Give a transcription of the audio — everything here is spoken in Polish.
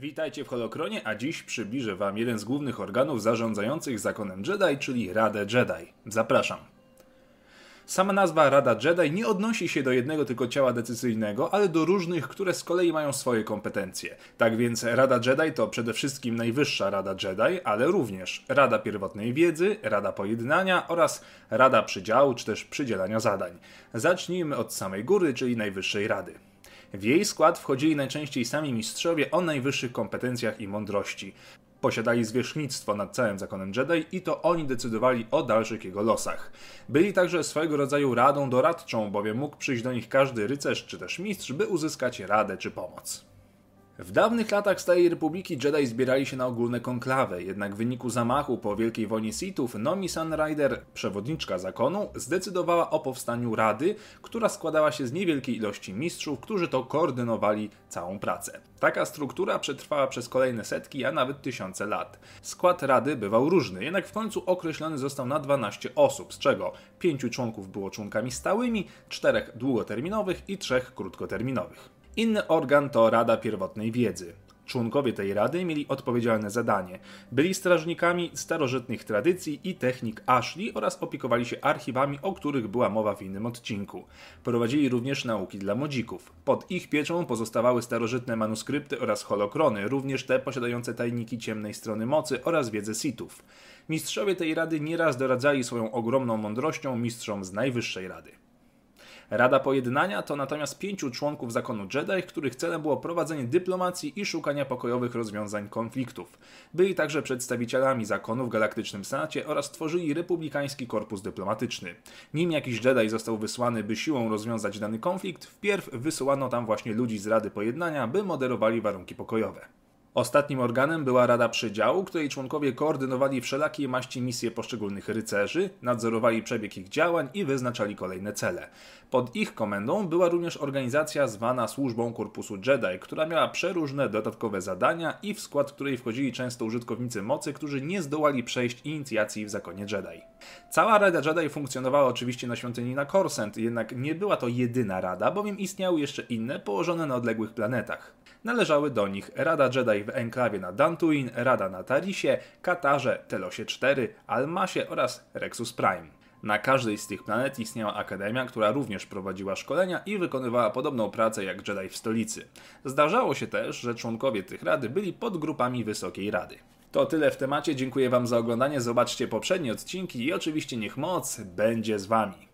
Witajcie w Holokronie, a dziś przybliżę Wam jeden z głównych organów zarządzających zakonem Jedi, czyli Radę Jedi. Zapraszam. Sama nazwa Rada Jedi nie odnosi się do jednego tylko ciała decyzyjnego, ale do różnych, które z kolei mają swoje kompetencje. Tak więc Rada Jedi to przede wszystkim najwyższa Rada Jedi, ale również Rada Pierwotnej Wiedzy, Rada Pojednania oraz Rada Przydziału czy też przydzielania zadań. Zacznijmy od samej góry, czyli Najwyższej Rady. W jej skład wchodzili najczęściej sami mistrzowie o najwyższych kompetencjach i mądrości. Posiadali zwierzchnictwo nad całym zakonem Jedi i to oni decydowali o dalszych jego losach. Byli także swojego rodzaju radą doradczą, bowiem mógł przyjść do nich każdy rycerz czy też mistrz, by uzyskać radę czy pomoc. W dawnych latach Starej Republiki Jedi zbierali się na ogólne konklawy, jednak w wyniku zamachu po Wielkiej Wojnie Sithów Nomi Sunrider, przewodniczka zakonu, zdecydowała o powstaniu Rady, która składała się z niewielkiej ilości mistrzów, którzy to koordynowali całą pracę. Taka struktura przetrwała przez kolejne setki, a nawet tysiące lat. Skład Rady bywał różny, jednak w końcu określony został na 12 osób, z czego 5 członków było członkami stałymi, 4 długoterminowych i 3 krótkoterminowych. Inny organ to Rada Pierwotnej Wiedzy. Członkowie tej rady mieli odpowiedzialne zadanie. Byli strażnikami starożytnych tradycji i technik Ashley oraz opiekowali się archiwami, o których była mowa w innym odcinku. Prowadzili również nauki dla modzików. Pod ich pieczą pozostawały starożytne manuskrypty oraz holokrony, również te posiadające tajniki ciemnej strony mocy oraz wiedzę Sithów. Mistrzowie tej rady nieraz doradzali swoją ogromną mądrością mistrzom z Najwyższej Rady. Rada Pojednania to natomiast pięciu członków zakonu Jedi, których celem było prowadzenie dyplomacji i szukania pokojowych rozwiązań konfliktów. Byli także przedstawicielami zakonu w Galaktycznym Senacie oraz tworzyli republikański korpus dyplomatyczny. Nim jakiś Jedi został wysłany, by siłą rozwiązać dany konflikt, wpierw wysyłano tam właśnie ludzi z Rady Pojednania, by moderowali warunki pokojowe. Ostatnim organem była Rada Przydziału, której członkowie koordynowali wszelakie maści misje poszczególnych rycerzy, nadzorowali przebieg ich działań i wyznaczali kolejne cele. Pod ich komendą była również organizacja zwana Służbą Korpusu Jedi, która miała przeróżne dodatkowe zadania i w skład której wchodzili często użytkownicy mocy, którzy nie zdołali przejść inicjacji w zakonie Jedi. Cała Rada Jedi funkcjonowała oczywiście na świątyni na Korsent, jednak nie była to jedyna rada, bowiem istniały jeszcze inne położone na odległych planetach. Należały do nich Rada Jedi w enklawie na Dantooine, Rada na Tarisie, Katarze, Telosie 4, Almasie oraz Rexus Prime. Na każdej z tych planet istniała akademia, która również prowadziła szkolenia i wykonywała podobną pracę jak Jedi w stolicy. Zdarzało się też, że członkowie tych rady byli podgrupami Wysokiej Rady. To tyle w temacie, dziękuję Wam za oglądanie, zobaczcie poprzednie odcinki i oczywiście niech moc będzie z Wami.